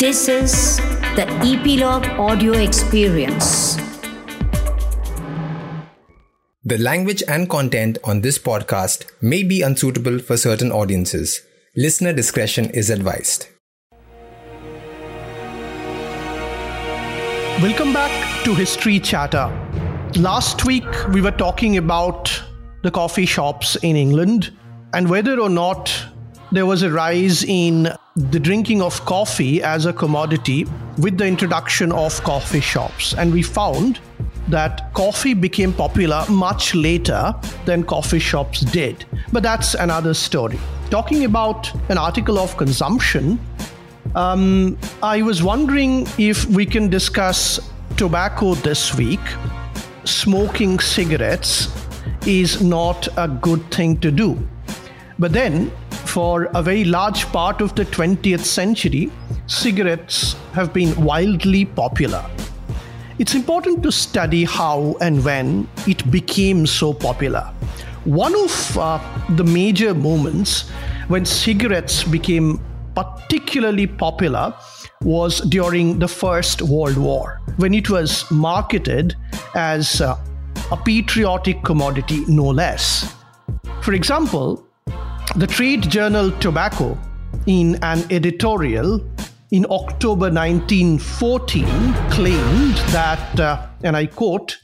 This is the Epilogue Audio Experience. The language and content on this podcast may be unsuitable for certain audiences. Listener discretion is advised. Welcome back to History Chatter. Last week we were talking about the coffee shops in England and whether or not there was a rise in the drinking of coffee as a commodity with the introduction of coffee shops. And we found that coffee became popular much later than coffee shops did. But that's another story. Talking about an article of consumption, um, I was wondering if we can discuss tobacco this week. Smoking cigarettes is not a good thing to do. But then, for a very large part of the 20th century, cigarettes have been wildly popular. It's important to study how and when it became so popular. One of uh, the major moments when cigarettes became particularly popular was during the First World War, when it was marketed as uh, a patriotic commodity, no less. For example, the trade journal Tobacco, in an editorial in October 1914, claimed that, uh, and I quote,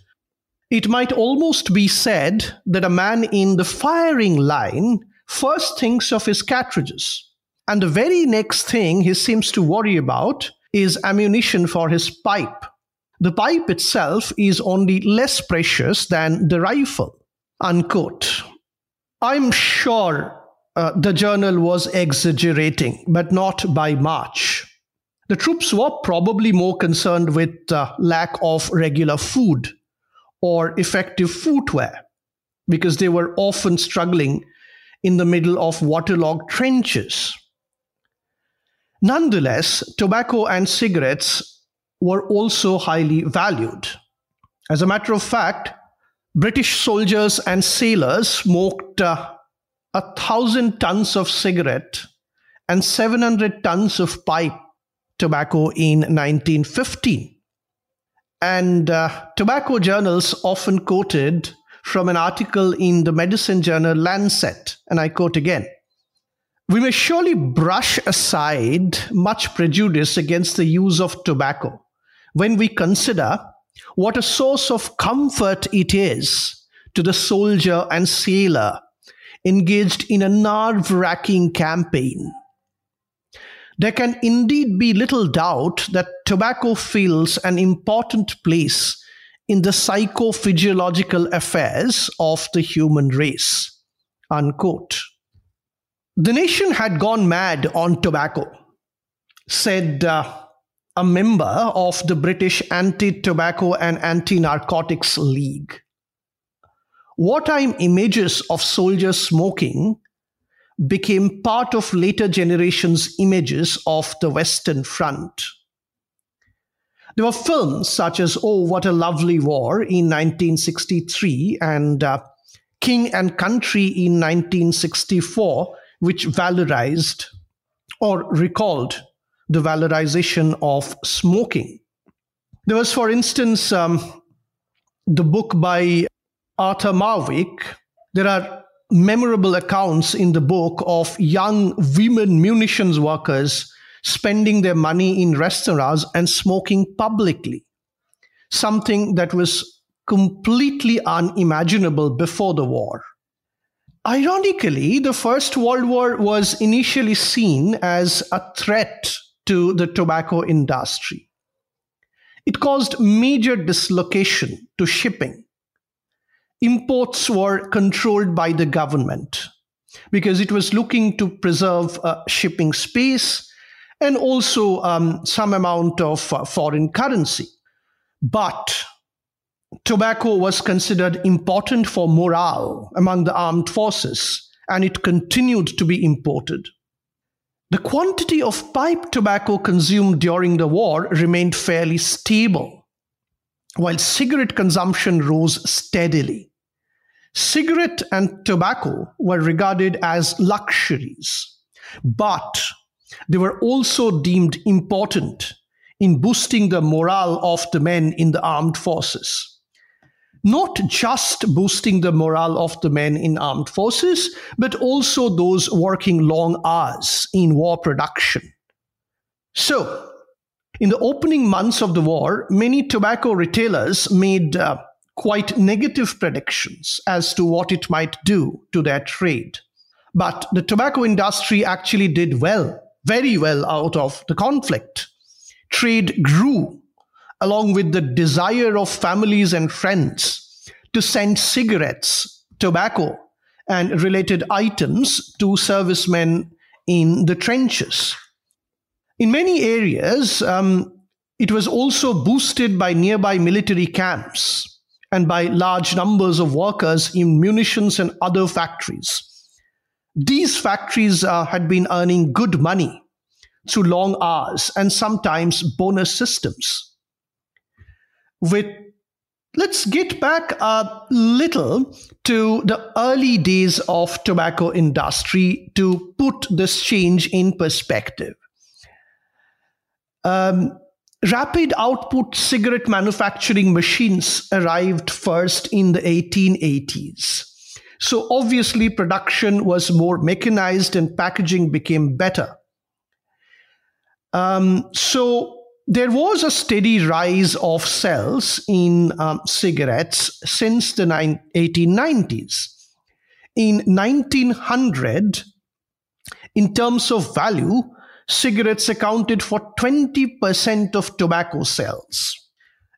it might almost be said that a man in the firing line first thinks of his cartridges, and the very next thing he seems to worry about is ammunition for his pipe. The pipe itself is only less precious than the rifle. Unquote. I'm sure uh, the journal was exaggerating, but not by much. The troops were probably more concerned with uh, lack of regular food or effective footwear because they were often struggling in the middle of waterlogged trenches. Nonetheless, tobacco and cigarettes were also highly valued. As a matter of fact, British soldiers and sailors smoked uh, a thousand tons of cigarette and 700 tons of pipe tobacco in 1915. And uh, tobacco journals often quoted from an article in the medicine journal Lancet, and I quote again We may surely brush aside much prejudice against the use of tobacco when we consider what a source of comfort it is to the soldier and sailor engaged in a nerve wracking campaign. There can indeed be little doubt that tobacco fills an important place in the psychophysiological affairs of the human race. Unquote. The nation had gone mad on tobacco, said uh, a member of the British Anti Tobacco and Anti Narcotics League wartime images of soldiers smoking became part of later generations' images of the Western Front. There were films such as Oh, What a Lovely War in 1963 and uh, King and Country in 1964, which valorized or recalled the valorization of smoking. There was, for instance, um, the book by Arthur Marwick, there are memorable accounts in the book of young women munitions workers spending their money in restaurants and smoking publicly, something that was completely unimaginable before the war. Ironically, the First World War was initially seen as a threat to the tobacco industry. It caused major dislocation to shipping imports were controlled by the government because it was looking to preserve uh, shipping space and also um, some amount of uh, foreign currency. But tobacco was considered important for morale among the armed forces, and it continued to be imported. The quantity of pipe tobacco consumed during the war remained fairly stable while cigarette consumption rose steadily. Cigarette and tobacco were regarded as luxuries, but they were also deemed important in boosting the morale of the men in the armed forces. Not just boosting the morale of the men in armed forces, but also those working long hours in war production. So, in the opening months of the war, many tobacco retailers made uh, quite negative predictions as to what it might do to their trade. But the tobacco industry actually did well, very well out of the conflict. Trade grew along with the desire of families and friends to send cigarettes, tobacco, and related items to servicemen in the trenches. In many areas, um, it was also boosted by nearby military camps and by large numbers of workers in munitions and other factories. These factories uh, had been earning good money through long hours and sometimes bonus systems. With let's get back a little to the early days of tobacco industry to put this change in perspective. Um, rapid output cigarette manufacturing machines arrived first in the 1880s. So obviously, production was more mechanized and packaging became better. Um, so there was a steady rise of sales in um, cigarettes since the 1890s. In 1900, in terms of value, cigarettes accounted for 20% of tobacco sales.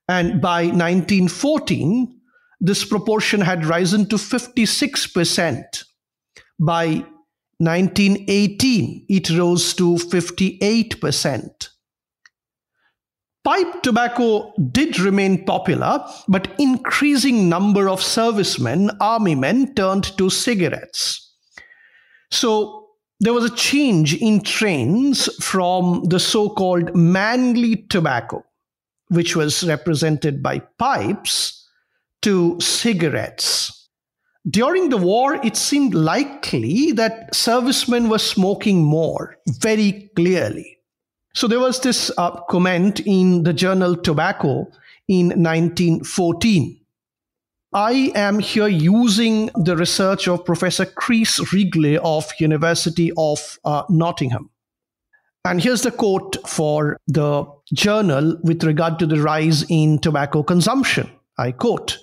And by 1914, this proportion had risen to 56%. By 1918, it rose to 58%. Pipe tobacco did remain popular, but increasing number of servicemen, army men turned to cigarettes. So there was a change in trends from the so called manly tobacco, which was represented by pipes, to cigarettes. During the war, it seemed likely that servicemen were smoking more, very clearly. So there was this uh, comment in the journal Tobacco in 1914 I am here using the research of Professor Chris Wrigley of University of uh, Nottingham. And here's the quote for the journal with regard to the rise in tobacco consumption. I quote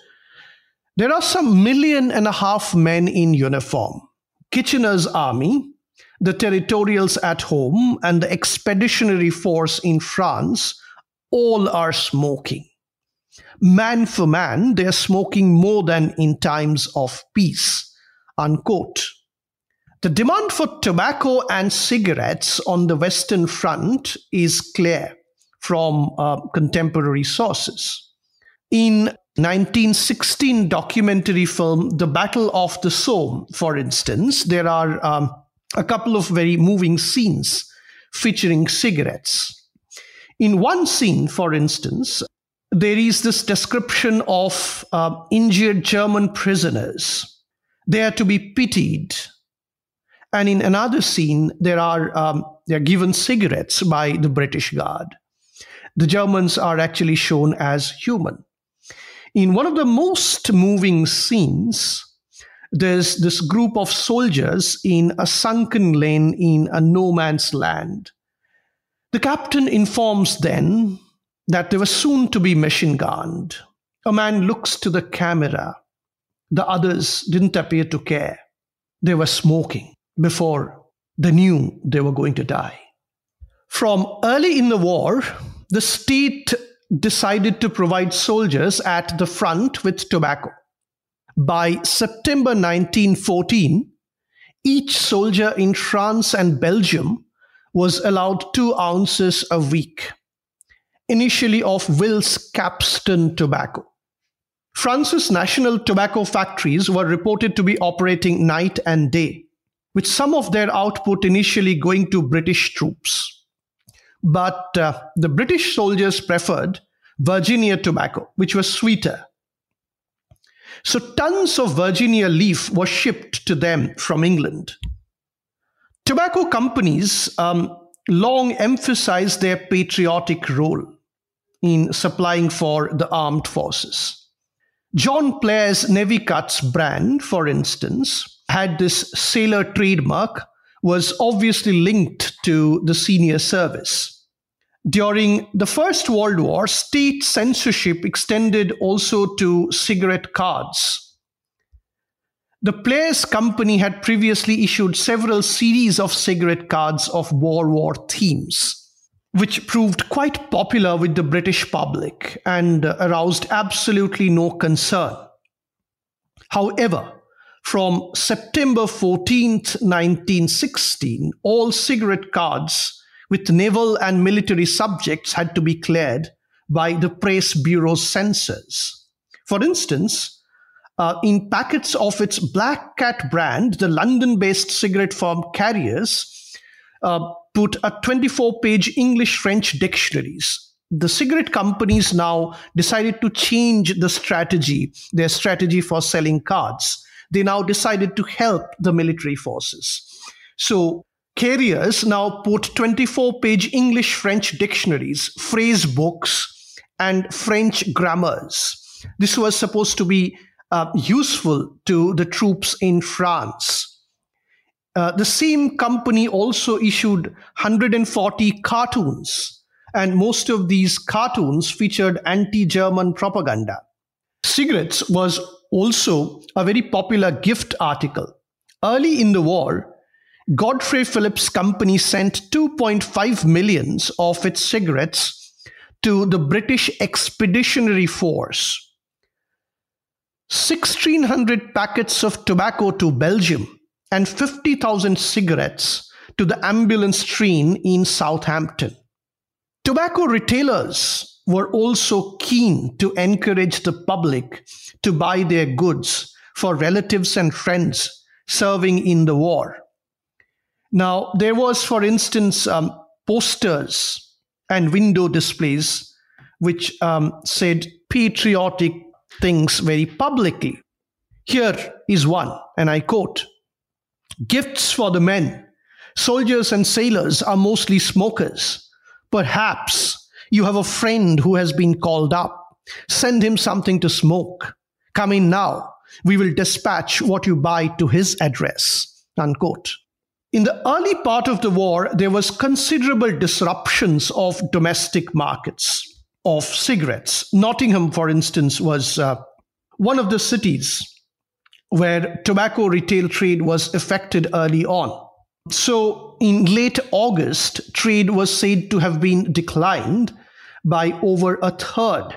There are some million and a half men in uniform. Kitchener's army, the territorials at home, and the expeditionary force in France all are smoking man for man, they're smoking more than in times of peace. Unquote. The demand for tobacco and cigarettes on the Western Front is clear from uh, contemporary sources. In 1916 documentary film The Battle of the Somme, for instance, there are um, a couple of very moving scenes featuring cigarettes. In one scene, for instance, there is this description of uh, injured German prisoners. They are to be pitied. And in another scene, there are um, they are given cigarettes by the British Guard. The Germans are actually shown as human. In one of the most moving scenes, there's this group of soldiers in a sunken lane in a no man's land. The captain informs them that they were soon to be machine gunned. A man looks to the camera. The others didn't appear to care. They were smoking before they knew they were going to die. From early in the war, the state decided to provide soldiers at the front with tobacco. By September 1914, each soldier in France and Belgium was allowed two ounces a week initially of Wills Capstan Tobacco. France's national tobacco factories were reported to be operating night and day, with some of their output initially going to British troops. But uh, the British soldiers preferred Virginia tobacco, which was sweeter. So tons of Virginia leaf was shipped to them from England. Tobacco companies um, long emphasized their patriotic role in supplying for the armed forces. John Player's Navy Cuts brand, for instance, had this sailor trademark, was obviously linked to the senior service. During the First World War, state censorship extended also to cigarette cards. The Players Company had previously issued several series of cigarette cards of Boer War themes, which proved quite popular with the British public and aroused absolutely no concern. However, from September 14th, 1916, all cigarette cards with naval and military subjects had to be cleared by the Press Bureau's censors. For instance, uh, in packets of its Black Cat brand, the London based cigarette firm Carreras uh, put a 24 page English French dictionaries. The cigarette companies now decided to change the strategy, their strategy for selling cards. They now decided to help the military forces. So Carreras now put 24 page English French dictionaries, phrase books, and French grammars. This was supposed to be uh, useful to the troops in France. Uh, the same company also issued 140 cartoons, and most of these cartoons featured anti German propaganda. Cigarettes was also a very popular gift article. Early in the war, Godfrey Phillips Company sent 2.5 millions of its cigarettes to the British Expeditionary Force. 1600 packets of tobacco to Belgium and 50,000 cigarettes to the ambulance train in Southampton. Tobacco retailers were also keen to encourage the public to buy their goods for relatives and friends serving in the war. Now, there was, for instance, um, posters and window displays which um, said patriotic things very publicly. Here is one, and I quote Gifts for the men. Soldiers and sailors are mostly smokers. Perhaps you have a friend who has been called up. Send him something to smoke. Come in now. We will dispatch what you buy to his address. Unquote. In the early part of the war, there was considerable disruptions of domestic markets of cigarettes. Nottingham, for instance, was uh, one of the cities where tobacco retail trade was affected early on. So, in late August, trade was said to have been declined by over a third.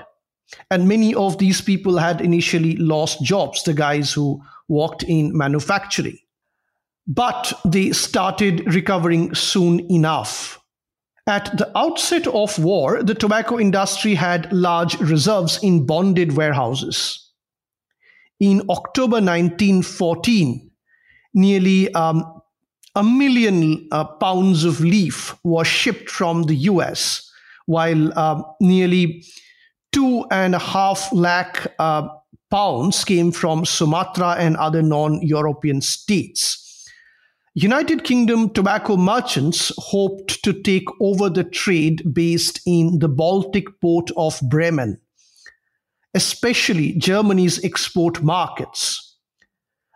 And many of these people had initially lost jobs, the guys who worked in manufacturing. But they started recovering soon enough. At the outset of war, the tobacco industry had large reserves in bonded warehouses. In October 1914, nearly um, a million uh, pounds of leaf was shipped from the US, while uh, nearly two and a half lakh uh, pounds came from Sumatra and other non European states. United Kingdom tobacco merchants hoped to take over the trade based in the Baltic port of Bremen, especially Germany's export markets.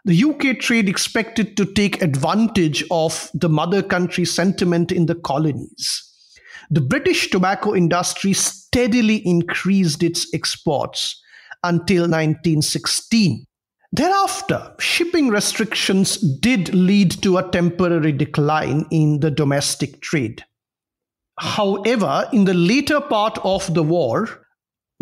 The UK trade expected to take advantage of the mother country sentiment in the colonies. The British tobacco industry steadily increased its exports until 1916. Thereafter, shipping restrictions did lead to a temporary decline in the domestic trade. However, in the later part of the war,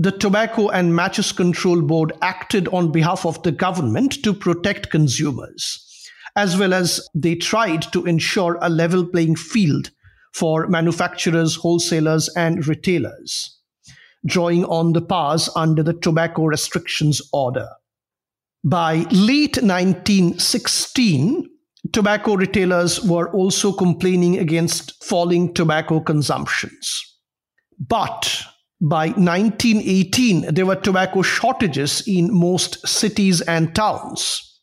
the Tobacco and Matches Control Board acted on behalf of the government to protect consumers, as well as they tried to ensure a level playing field for manufacturers, wholesalers, and retailers, drawing on the powers under the Tobacco Restrictions Order. By late 1916, tobacco retailers were also complaining against falling tobacco consumptions. But by 1918, there were tobacco shortages in most cities and towns.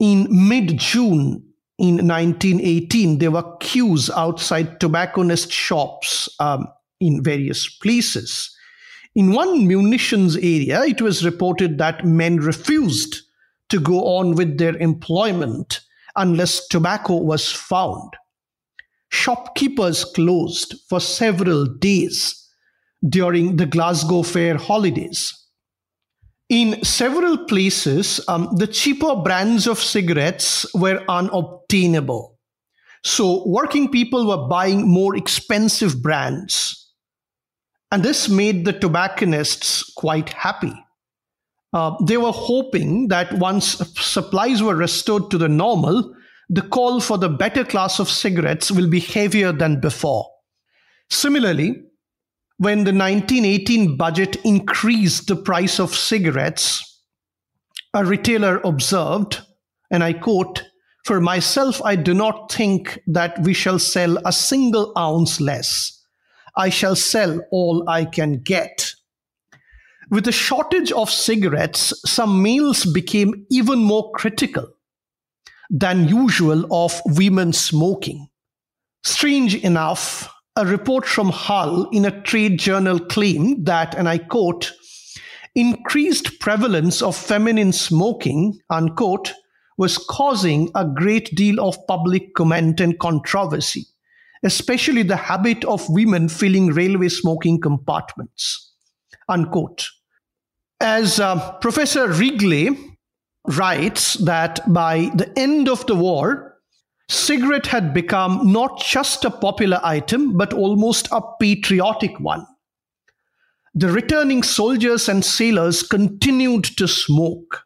In mid June in 1918, there were queues outside tobacconist shops um, in various places. In one munitions area, it was reported that men refused to go on with their employment unless tobacco was found. Shopkeepers closed for several days during the Glasgow Fair holidays. In several places, um, the cheaper brands of cigarettes were unobtainable. So, working people were buying more expensive brands. And this made the tobacconists quite happy. Uh, they were hoping that once supplies were restored to the normal, the call for the better class of cigarettes will be heavier than before. Similarly, when the 1918 budget increased the price of cigarettes, a retailer observed, and I quote, For myself, I do not think that we shall sell a single ounce less. I shall sell all I can get. With the shortage of cigarettes, some males became even more critical than usual of women smoking. Strange enough, a report from Hull in a trade journal claimed that, and I quote, increased prevalence of feminine smoking, unquote, was causing a great deal of public comment and controversy, especially the habit of women filling railway smoking compartments, unquote. As uh, Professor Wrigley writes that by the end of the war, cigarette had become not just a popular item, but almost a patriotic one. The returning soldiers and sailors continued to smoke.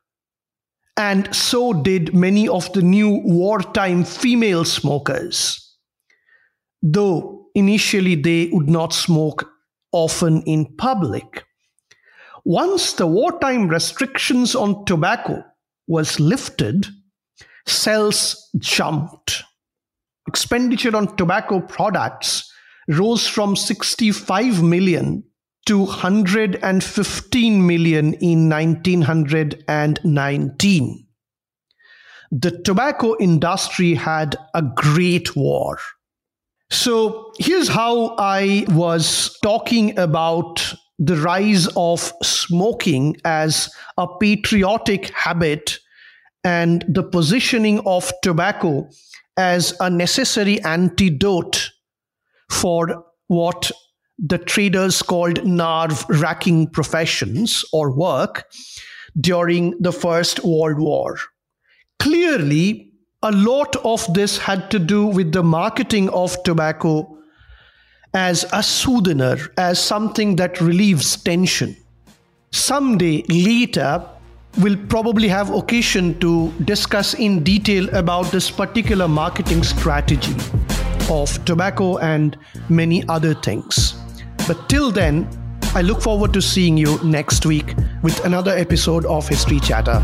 And so did many of the new wartime female smokers. Though initially they would not smoke often in public. Once the wartime restrictions on tobacco was lifted, sales jumped. Expenditure on tobacco products rose from 65 million to 115 million in 1919. The tobacco industry had a great war. So here's how I was talking about the rise of smoking as a patriotic habit and the positioning of tobacco as a necessary antidote for what the traders called nerve racking professions or work during the First World War. Clearly, a lot of this had to do with the marketing of tobacco as a soother, as something that relieves tension. Someday later, we'll probably have occasion to discuss in detail about this particular marketing strategy of tobacco and many other things. But till then, I look forward to seeing you next week with another episode of History Chatter.